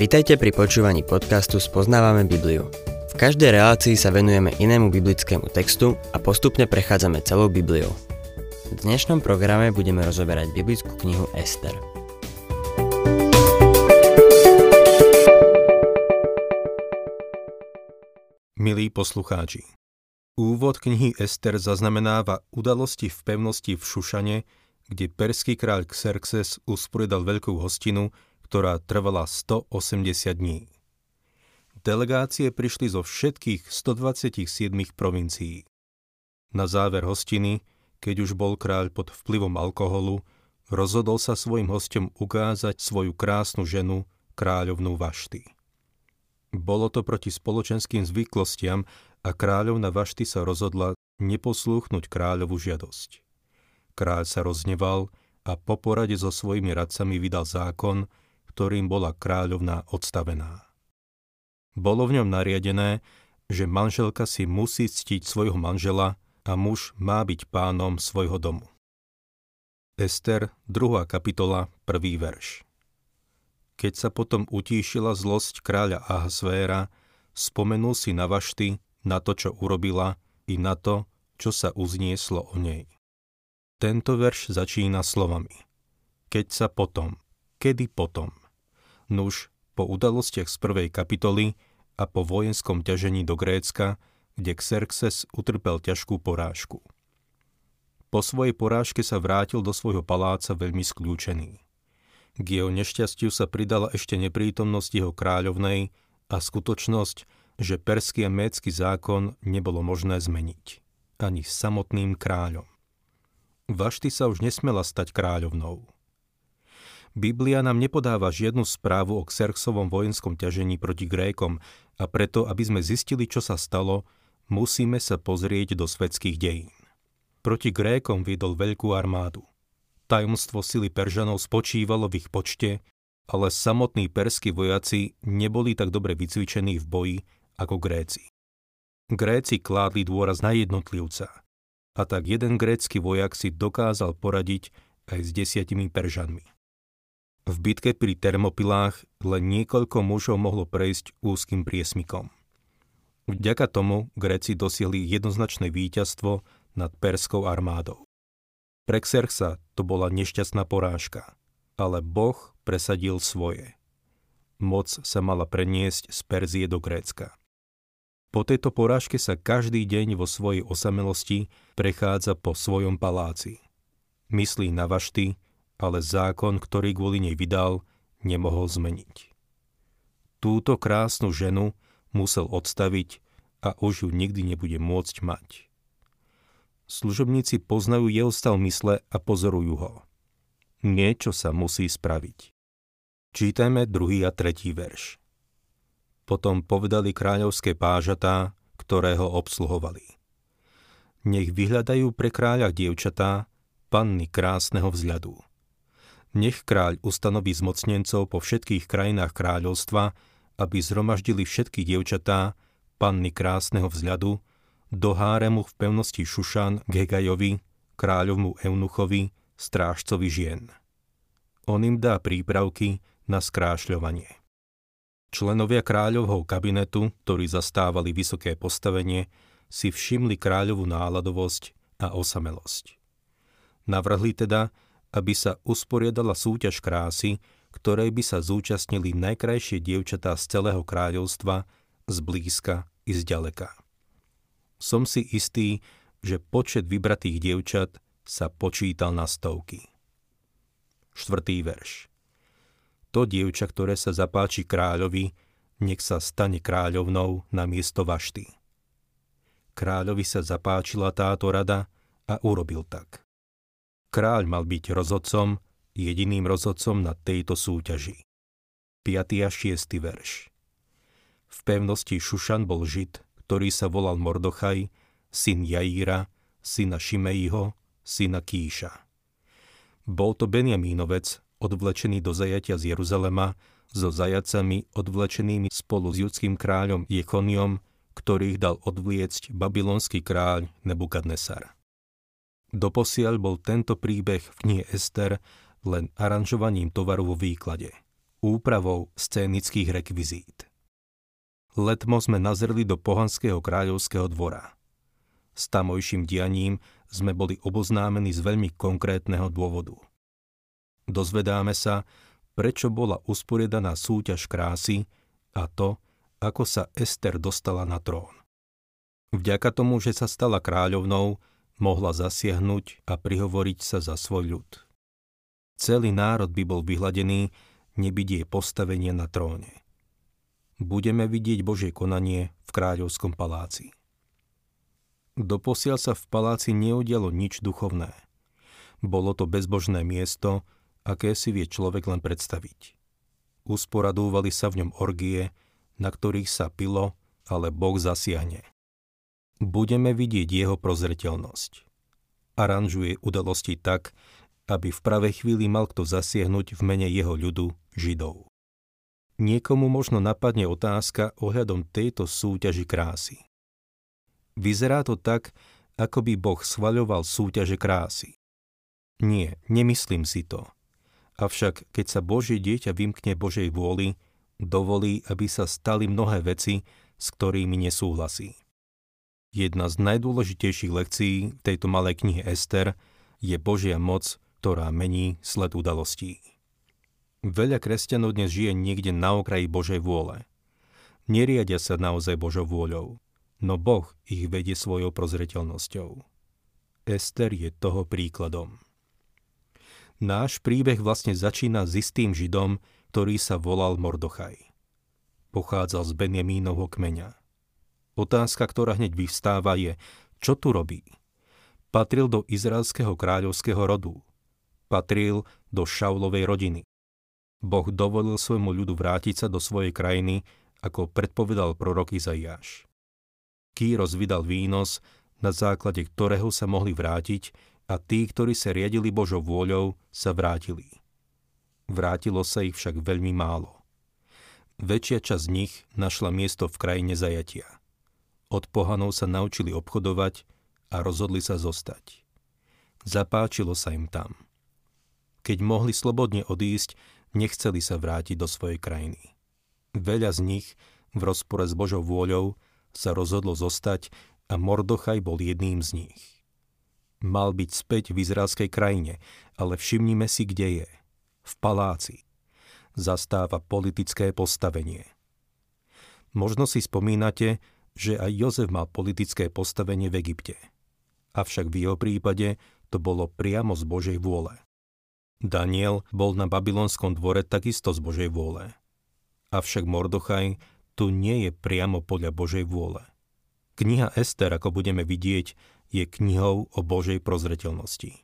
Vitajte pri počúvaní podcastu Spoznávame Bibliu. V každej relácii sa venujeme inému biblickému textu a postupne prechádzame celou Bibliou. V dnešnom programe budeme rozoberať biblickú knihu Ester. Milí poslucháči, úvod knihy Ester zaznamenáva udalosti v pevnosti v Šušane, kde perský kráľ Xerxes usporiadal veľkú hostinu, ktorá trvala 180 dní. Delegácie prišli zo všetkých 127 provincií. Na záver hostiny, keď už bol kráľ pod vplyvom alkoholu, rozhodol sa svojim hostom ukázať svoju krásnu ženu, kráľovnú Vašty. Bolo to proti spoločenským zvyklostiam a kráľovna Vašty sa rozhodla neposlúchnuť kráľovú žiadosť. Kráľ sa rozneval a po porade so svojimi radcami vydal zákon, ktorým bola kráľovná odstavená. Bolo v ňom nariadené, že manželka si musí ctiť svojho manžela a muž má byť pánom svojho domu. Ester, 2. kapitola, 1. verš. Keď sa potom utíšila zlosť kráľa Ahasvéra, spomenul si na Vašty, na to, čo urobila, i na to, čo sa uznieslo o nej. Tento verš začína slovami. Keď sa potom, kedy potom. Nuž, po udalostiach z prvej kapitoly a po vojenskom ťažení do Grécka, kde Xerxes utrpel ťažkú porážku. Po svojej porážke sa vrátil do svojho paláca veľmi skľúčený. K jeho nešťastiu sa pridala ešte neprítomnosť jeho kráľovnej a skutočnosť, že perský a médsky zákon nebolo možné zmeniť. Ani samotným kráľom. Vašty sa už nesmela stať kráľovnou. Biblia nám nepodáva žiadnu správu o Xerxovom vojenskom ťažení proti Grékom a preto, aby sme zistili, čo sa stalo, musíme sa pozrieť do svetských dejín. Proti Grékom viedol veľkú armádu. Tajomstvo sily Peržanov spočívalo v ich počte, ale samotní perskí vojaci neboli tak dobre vycvičení v boji ako Gréci. Gréci kládli dôraz na jednotlivca, a tak jeden grécky vojak si dokázal poradiť aj s desiatimi Peržanmi. V bitke pri Termopilách len niekoľko mužov mohlo prejsť úzkým priesmikom. Vďaka tomu Gréci dosiahli jednoznačné víťazstvo nad perskou armádou. Pre Xerxa to bola nešťastná porážka, ale Boh presadil svoje. Moc sa mala preniesť z Perzie do Grécka. Po tejto porážke sa každý deň vo svojej osamelosti prechádza po svojom paláci. Myslí na vašty, ale zákon, ktorý kvôli nej vydal, nemohol zmeniť. Túto krásnu ženu musel odstaviť a už ju nikdy nebude môcť mať. Služobníci poznajú jeho stav mysle a pozorujú ho. Niečo sa musí spraviť. Čítajme druhý a tretí verš. Potom povedali kráľovské pážatá, ktoré ho obsluhovali. Nech vyhľadajú pre kráľa dievčatá, panny krásneho vzhľadu nech kráľ ustanoví zmocnencov po všetkých krajinách kráľovstva, aby zhromaždili všetky dievčatá, panny krásneho vzhľadu, do háremu v pevnosti Šušan Gegajovi, kráľovmu Eunuchovi, strážcovi žien. On im dá prípravky na skrášľovanie. Členovia kráľovho kabinetu, ktorí zastávali vysoké postavenie, si všimli kráľovú náladovosť a osamelosť. Navrhli teda, aby sa usporiadala súťaž krásy, ktorej by sa zúčastnili najkrajšie dievčatá z celého kráľovstva, z blízka i z ďaleka. Som si istý, že počet vybratých dievčat sa počítal na stovky. Štvrtý verš. To dievča, ktoré sa zapáči kráľovi, nech sa stane kráľovnou na miesto Vašty. Kráľovi sa zapáčila táto rada a urobil tak. Kráľ mal byť rozhodcom, jediným rozhodcom na tejto súťaži. 5. a 6. verš V pevnosti Šušan bol Žid, ktorý sa volal Mordochaj, syn Jaíra, syna Šimeiho, syna Kíša. Bol to Benjamínovec, odvlečený do zajatia z Jeruzalema, so zajacami odvlečenými spolu s judským kráľom Jechoniom, ktorých dal odvliecť babylonský kráľ Nebukadnesar. Doposiaľ bol tento príbeh v knihe Ester len aranžovaním tovaru vo výklade. úpravou scénických rekvizít. Letmo sme nazreli do pohanského kráľovského dvora. S tamojším dianím sme boli oboznámení z veľmi konkrétneho dôvodu. Dozvedáme sa, prečo bola usporiadaná súťaž krásy a to, ako sa Ester dostala na trón. Vďaka tomu, že sa stala kráľovnou, mohla zasiahnuť a prihovoriť sa za svoj ľud. Celý národ by bol vyhladený, nebyť jej postavenie na tróne budeme vidieť Božie konanie v kráľovskom paláci. Doposiaľ sa v paláci neudialo nič duchovné. Bolo to bezbožné miesto, aké si vie človek len predstaviť. Usporadúvali sa v ňom orgie, na ktorých sa pilo, ale Boh zasiahne. Budeme vidieť jeho prozreteľnosť. Aranžuje udalosti tak, aby v pravej chvíli mal kto zasiahnuť v mene jeho ľudu, Židov. Niekomu možno napadne otázka ohľadom tejto súťaži krásy. Vyzerá to tak, ako by Boh schvaľoval súťaže krásy. Nie, nemyslím si to. Avšak, keď sa Božie dieťa vymkne Božej vôli, dovolí, aby sa stali mnohé veci, s ktorými nesúhlasí. Jedna z najdôležitejších lekcií tejto malej knihy Ester je Božia moc, ktorá mení sled udalostí. Veľa kresťanov dnes žije niekde na okraji Božej vôle. Neriadia sa naozaj Božou vôľou, no Boh ich vedie svojou prozreteľnosťou. Ester je toho príkladom. Náš príbeh vlastne začína s istým Židom, ktorý sa volal Mordochaj. Pochádzal z Benjamínovho kmeňa. Otázka, ktorá hneď vyvstáva je, čo tu robí? Patril do izraelského kráľovského rodu. Patril do Šaulovej rodiny. Boh dovolil svojmu ľudu vrátiť sa do svojej krajiny, ako predpovedal prorok Izaiáš. Kýros vydal výnos, na základe ktorého sa mohli vrátiť a tí, ktorí sa riadili Božou vôľou, sa vrátili. Vrátilo sa ich však veľmi málo. Väčšia časť z nich našla miesto v krajine zajatia. Od pohanov sa naučili obchodovať a rozhodli sa zostať. Zapáčilo sa im tam. Keď mohli slobodne odísť, nechceli sa vrátiť do svojej krajiny. Veľa z nich, v rozpore s Božou vôľou, sa rozhodlo zostať a Mordochaj bol jedným z nich. Mal byť späť v izraelskej krajine, ale všimnime si, kde je. V paláci. Zastáva politické postavenie. Možno si spomínate, že aj Jozef mal politické postavenie v Egypte. Avšak v jeho prípade to bolo priamo z Božej vôle. Daniel bol na babylonskom dvore takisto z Božej vôle. Avšak Mordochaj tu nie je priamo podľa Božej vôle. Kniha Ester, ako budeme vidieť, je knihou o Božej prozreteľnosti.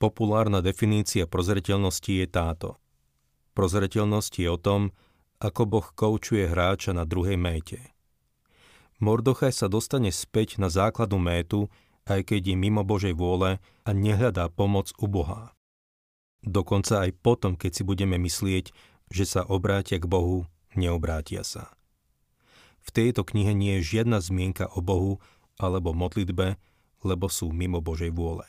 Populárna definícia prozreteľnosti je táto. Prozreteľnosť je o tom, ako Boh koučuje hráča na druhej méte. Mordochaj sa dostane späť na základu métu, aj keď je mimo Božej vôle a nehľadá pomoc u Boha. Dokonca aj potom, keď si budeme myslieť, že sa obrátia k Bohu, neobrátia sa. V tejto knihe nie je žiadna zmienka o Bohu alebo modlitbe, lebo sú mimo Božej vôle.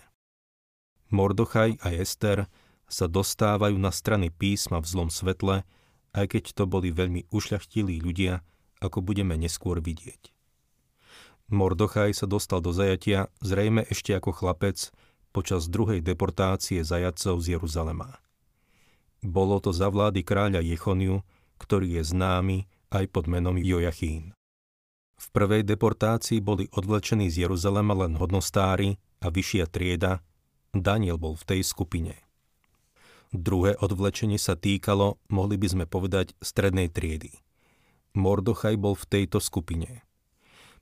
Mordochaj a Ester sa dostávajú na strany písma v zlom svetle, aj keď to boli veľmi ušľachtilí ľudia, ako budeme neskôr vidieť. Mordochaj sa dostal do zajatia zrejme ešte ako chlapec, počas druhej deportácie zajacov z Jeruzalema. Bolo to za vlády kráľa Jechoniu, ktorý je známy aj pod menom Jojachín. V prvej deportácii boli odvlečení z Jeruzalema len hodnostári a vyššia trieda, Daniel bol v tej skupine. Druhé odvlečenie sa týkalo, mohli by sme povedať, strednej triedy. Mordochaj bol v tejto skupine.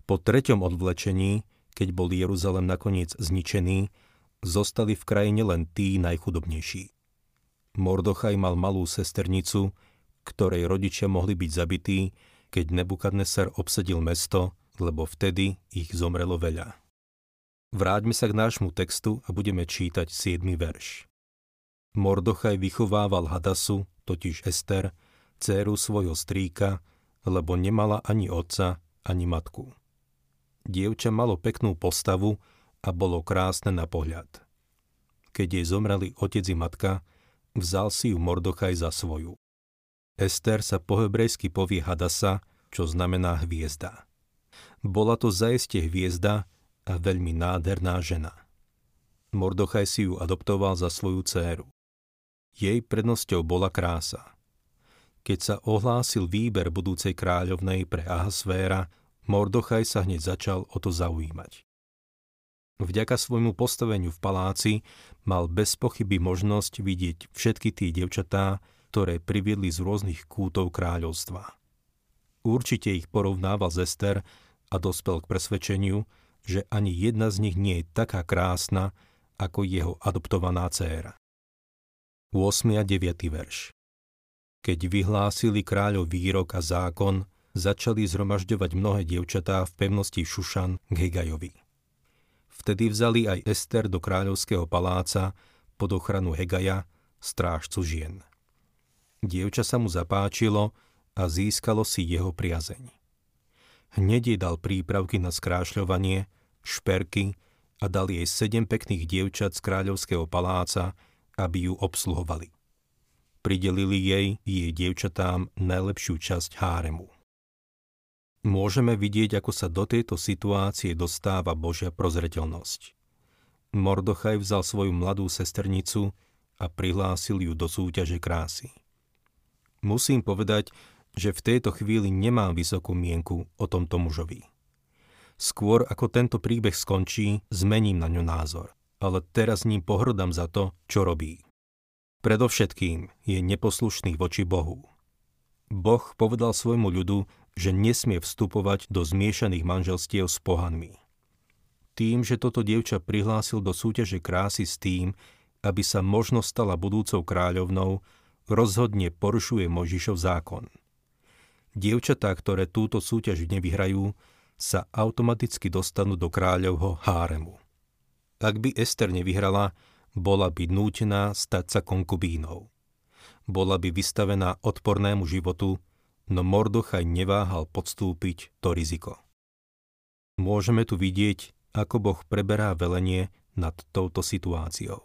Po treťom odvlečení, keď bol Jeruzalem nakoniec zničený, zostali v krajine len tí najchudobnejší. Mordochaj mal malú sesternicu, ktorej rodičia mohli byť zabití, keď Nebukadnesar obsadil mesto, lebo vtedy ich zomrelo veľa. Vráťme sa k nášmu textu a budeme čítať 7. verš. Mordochaj vychovával Hadasu, totiž Ester, dceru svojho strýka, lebo nemala ani otca, ani matku. Dievča malo peknú postavu a bolo krásne na pohľad. Keď jej zomreli otec i matka, vzal si ju Mordochaj za svoju. Ester sa po hebrejsky povie Hadasa, čo znamená hviezda. Bola to zaiste hviezda a veľmi nádherná žena. Mordochaj si ju adoptoval za svoju dceru. Jej prednosťou bola krása. Keď sa ohlásil výber budúcej kráľovnej pre Ahasvéra, Mordochaj sa hneď začal o to zaujímať. Vďaka svojmu postaveniu v paláci mal bez pochyby možnosť vidieť všetky tie devčatá, ktoré priviedli z rôznych kútov kráľovstva. Určite ich porovnával z Ester a dospel k presvedčeniu, že ani jedna z nich nie je taká krásna ako jeho adoptovaná dcéra. 8. a 9. verš Keď vyhlásili kráľov výrok a zákon, začali zhromažďovať mnohé dievčatá v pevnosti Šušan k Hegajovi. Vtedy vzali aj Ester do kráľovského paláca pod ochranu Hegaja, strážcu žien. Dievča sa mu zapáčilo a získalo si jeho priazeň. Hneď jej dal prípravky na skrášľovanie, šperky a dal jej sedem pekných dievčat z kráľovského paláca, aby ju obsluhovali. Pridelili jej jej dievčatám najlepšiu časť háremu. Môžeme vidieť, ako sa do tejto situácie dostáva Božia prozreteľnosť. Mordochaj vzal svoju mladú sesternicu a prihlásil ju do súťaže krásy. Musím povedať, že v tejto chvíli nemám vysokú mienku o tomto mužovi. Skôr ako tento príbeh skončí, zmením na ňu názor, ale teraz ním pohrdám za to, čo robí. Predovšetkým je neposlušný voči Bohu. Boh povedal svojmu ľudu, že nesmie vstupovať do zmiešaných manželstiev s pohanmi. Tým, že toto dievča prihlásil do súťaže krásy s tým, aby sa možno stala budúcou kráľovnou, rozhodne porušuje Mojžišov zákon. Dievčatá, ktoré túto súťaž nevyhrajú, sa automaticky dostanú do kráľovho háremu. Ak by Ester nevyhrala, bola by nútená stať sa konkubínou. Bola by vystavená odpornému životu, no Mordochaj neváhal podstúpiť to riziko. Môžeme tu vidieť, ako Boh preberá velenie nad touto situáciou.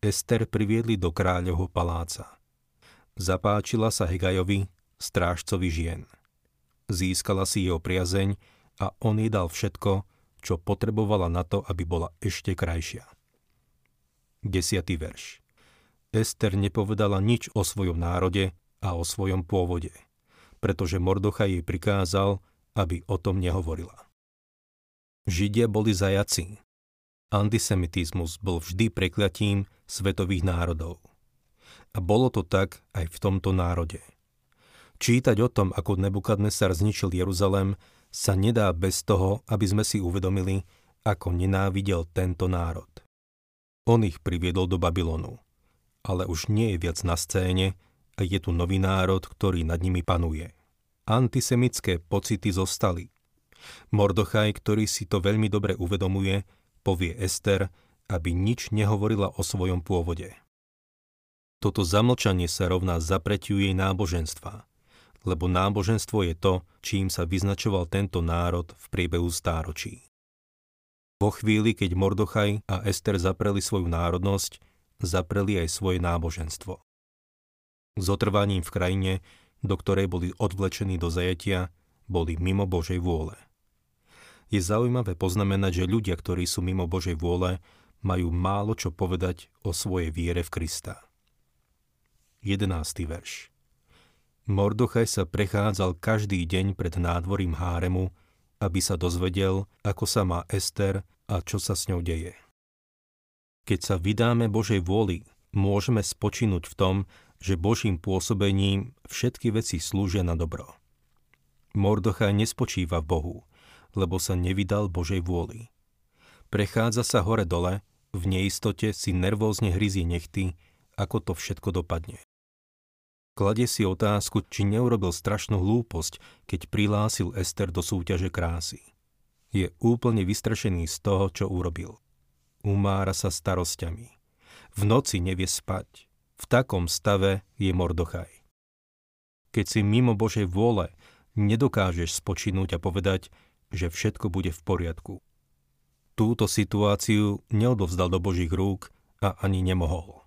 Ester priviedli do kráľovho paláca. Zapáčila sa Hegajovi, strážcovi žien. Získala si jeho priazeň a on jej dal všetko, čo potrebovala na to, aby bola ešte krajšia. 10. verš Ester nepovedala nič o svojom národe a o svojom pôvode, pretože Mordocha jej prikázal, aby o tom nehovorila. Židia boli zajaci, Antisemitizmus bol vždy prekliatím svetových národov. A bolo to tak aj v tomto národe. Čítať o tom, ako Nebukadnesar zničil Jeruzalem, sa nedá bez toho, aby sme si uvedomili, ako nenávidel tento národ. On ich priviedol do Babylonu. Ale už nie je viac na scéne a je tu nový národ, ktorý nad nimi panuje. Antisemické pocity zostali. Mordochaj, ktorý si to veľmi dobre uvedomuje, povie Ester, aby nič nehovorila o svojom pôvode. Toto zamlčanie sa rovná zapretiu jej náboženstva, lebo náboženstvo je to, čím sa vyznačoval tento národ v priebehu stáročí. Po chvíli, keď Mordochaj a Ester zapreli svoju národnosť, zapreli aj svoje náboženstvo. Zotrvaním v krajine, do ktorej boli odvlečení do zajatia, boli mimo Božej vôle je zaujímavé poznamenať, že ľudia, ktorí sú mimo Božej vôle, majú málo čo povedať o svojej viere v Krista. 11. verš Mordochaj sa prechádzal každý deň pred nádvorím háremu, aby sa dozvedel, ako sa má Ester a čo sa s ňou deje. Keď sa vydáme Božej vôli, môžeme spočinúť v tom, že Božím pôsobením všetky veci slúžia na dobro. Mordochaj nespočíva v Bohu, lebo sa nevydal Božej vôli. Prechádza sa hore-dole, v neistote si nervózne hryzie nechty, ako to všetko dopadne. Kladie si otázku, či neurobil strašnú hlúposť, keď prilásil Ester do súťaže krásy. Je úplne vystrašený z toho, čo urobil. Umára sa starosťami. V noci nevie spať. V takom stave je Mordochaj. Keď si mimo Božej vôle, nedokážeš spočinúť a povedať, že všetko bude v poriadku. Túto situáciu neodovzdal do Božích rúk a ani nemohol.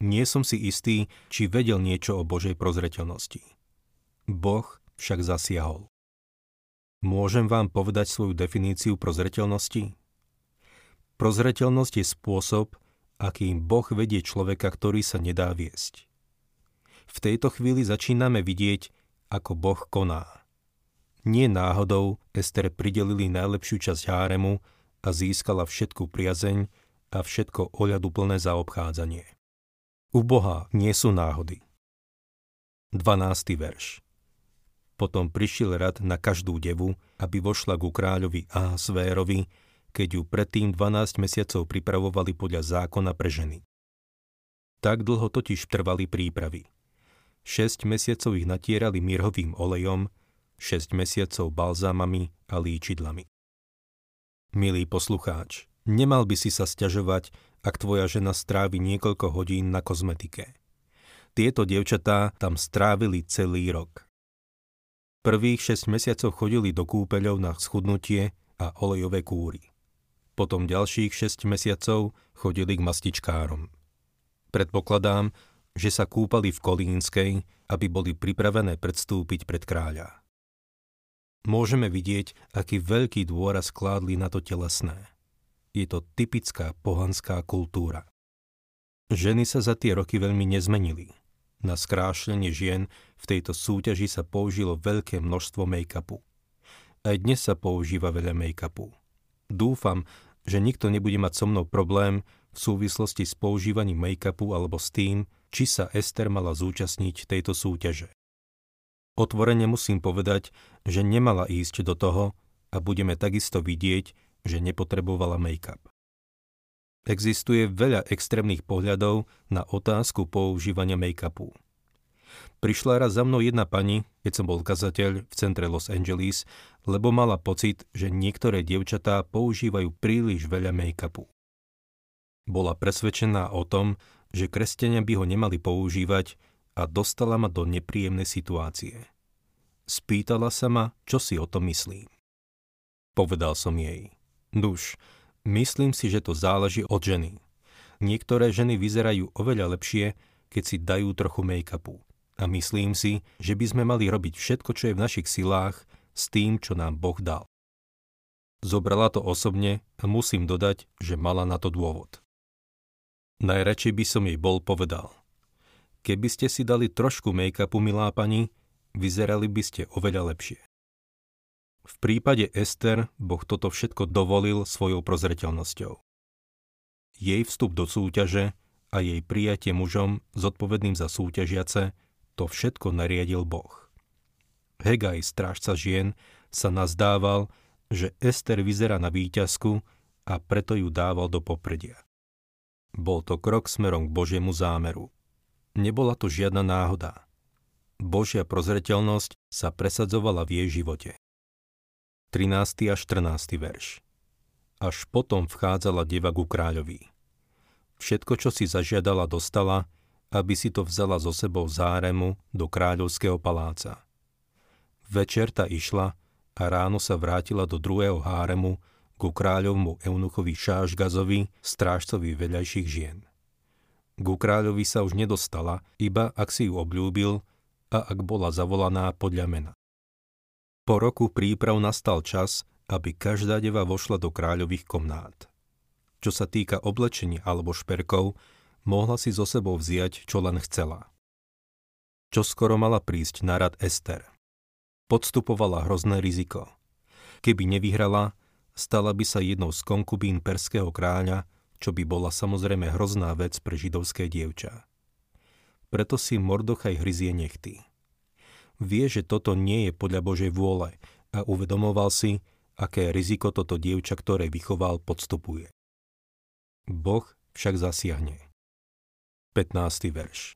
Nie som si istý, či vedel niečo o Božej prozreteľnosti. Boh však zasiahol. Môžem vám povedať svoju definíciu prozreteľnosti? Prozreteľnosť je spôsob, akým Boh vedie človeka, ktorý sa nedá viesť. V tejto chvíli začíname vidieť, ako Boh koná. Nie náhodou Ester pridelili najlepšiu časť háremu a získala všetku priazeň a všetko ohľaduplné zaobchádzanie. U Boha nie sú náhody. 12. verš Potom prišiel rad na každú devu, aby vošla ku kráľovi Ahasvérovi, keď ju predtým 12 mesiacov pripravovali podľa zákona pre ženy. Tak dlho totiž trvali prípravy. 6 mesiacov ich natierali mirhovým olejom, 6 mesiacov balzámami a líčidlami. Milý poslucháč, nemal by si sa sťažovať, ak tvoja žena strávi niekoľko hodín na kozmetike. Tieto dievčatá tam strávili celý rok. Prvých 6 mesiacov chodili do kúpeľov na schudnutie a olejové kúry. Potom ďalších 6 mesiacov chodili k mastičkárom. Predpokladám, že sa kúpali v Kolínskej, aby boli pripravené predstúpiť pred kráľa. Môžeme vidieť, aký veľký dôraz kládli na to telesné. Je to typická pohanská kultúra. Ženy sa za tie roky veľmi nezmenili. Na skrášlenie žien v tejto súťaži sa použilo veľké množstvo make-upu. Aj dnes sa používa veľa make-upu. Dúfam, že nikto nebude mať so mnou problém v súvislosti s používaním make-upu alebo s tým, či sa Ester mala zúčastniť tejto súťaže. Otvorene musím povedať, že nemala ísť do toho a budeme takisto vidieť, že nepotrebovala make-up. Existuje veľa extrémnych pohľadov na otázku používania make-upu. Prišla raz za mnou jedna pani, keď som bol kazateľ v centre Los Angeles, lebo mala pocit, že niektoré dievčatá používajú príliš veľa make-upu. Bola presvedčená o tom, že kresťania by ho nemali používať a dostala ma do nepríjemnej situácie. Spýtala sa ma, čo si o tom myslím. Povedal som jej. Duš, myslím si, že to záleží od ženy. Niektoré ženy vyzerajú oveľa lepšie, keď si dajú trochu make-upu a myslím si, že by sme mali robiť všetko, čo je v našich silách s tým, čo nám Boh dal. Zobrala to osobne a musím dodať, že mala na to dôvod. Najradšej by som jej bol povedal. Keby ste si dali trošku make-upu, milá pani, vyzerali by ste oveľa lepšie. V prípade Ester Boh toto všetko dovolil svojou prozreteľnosťou. Jej vstup do súťaže a jej prijatie mužom zodpovedným za súťažiace to všetko nariadil Boh. Hegaj, strážca žien, sa nazdával, že Ester vyzerá na výťazku a preto ju dával do popredia. Bol to krok smerom k Božiemu zámeru. Nebola to žiadna náhoda. Božia prozreteľnosť sa presadzovala v jej živote. 13. a 14. verš Až potom vchádzala deva ku kráľovi. Všetko, čo si zažiadala, dostala aby si to vzala so sebou záremu do kráľovského paláca. Večer ta išla a ráno sa vrátila do druhého háremu ku kráľovmu eunuchovi Šášgazovi, strážcovi vedľajších žien. Ku kráľovi sa už nedostala, iba ak si ju obľúbil a ak bola zavolaná podľa mena. Po roku príprav nastal čas, aby každá deva vošla do kráľových komnát. Čo sa týka oblečenia alebo šperkov, mohla si so sebou vziať, čo len chcela. Čo skoro mala prísť na rad Ester. Podstupovala hrozné riziko. Keby nevyhrala, stala by sa jednou z konkubín perského kráľa, čo by bola samozrejme hrozná vec pre židovské dievča. Preto si Mordochaj hryzie nechty. Vie, že toto nie je podľa Božej vôle a uvedomoval si, aké riziko toto dievča, ktoré vychoval, podstupuje. Boh však zasiahne. 15. verš.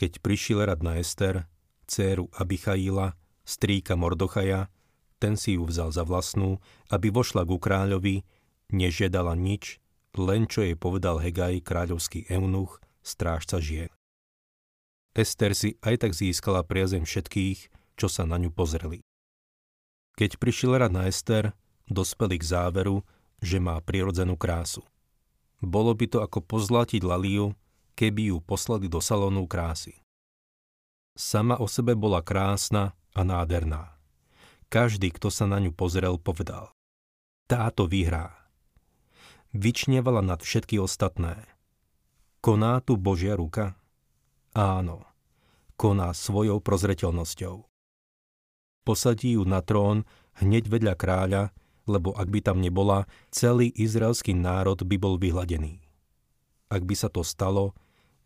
Keď prišiel rad na Ester, dceru Abichaila, strýka Mordochaja, ten si ju vzal za vlastnú, aby vošla ku kráľovi, nežiadala nič, len čo jej povedal Hegaj, kráľovský eunuch, strážca žien. Ester si aj tak získala priazem všetkých, čo sa na ňu pozreli. Keď prišiel rad na Ester, dospeli k záveru, že má prirodzenú krásu. Bolo by to ako pozlatiť laliu, keby ju poslali do salónu krásy. Sama o sebe bola krásna a nádherná. Každý, kto sa na ňu pozrel, povedal. Táto vyhrá. Vyčnevala nad všetky ostatné. Koná tu Božia ruka? Áno, koná svojou prozreteľnosťou. Posadí ju na trón hneď vedľa kráľa, lebo ak by tam nebola, celý izraelský národ by bol vyhladený. Ak by sa to stalo,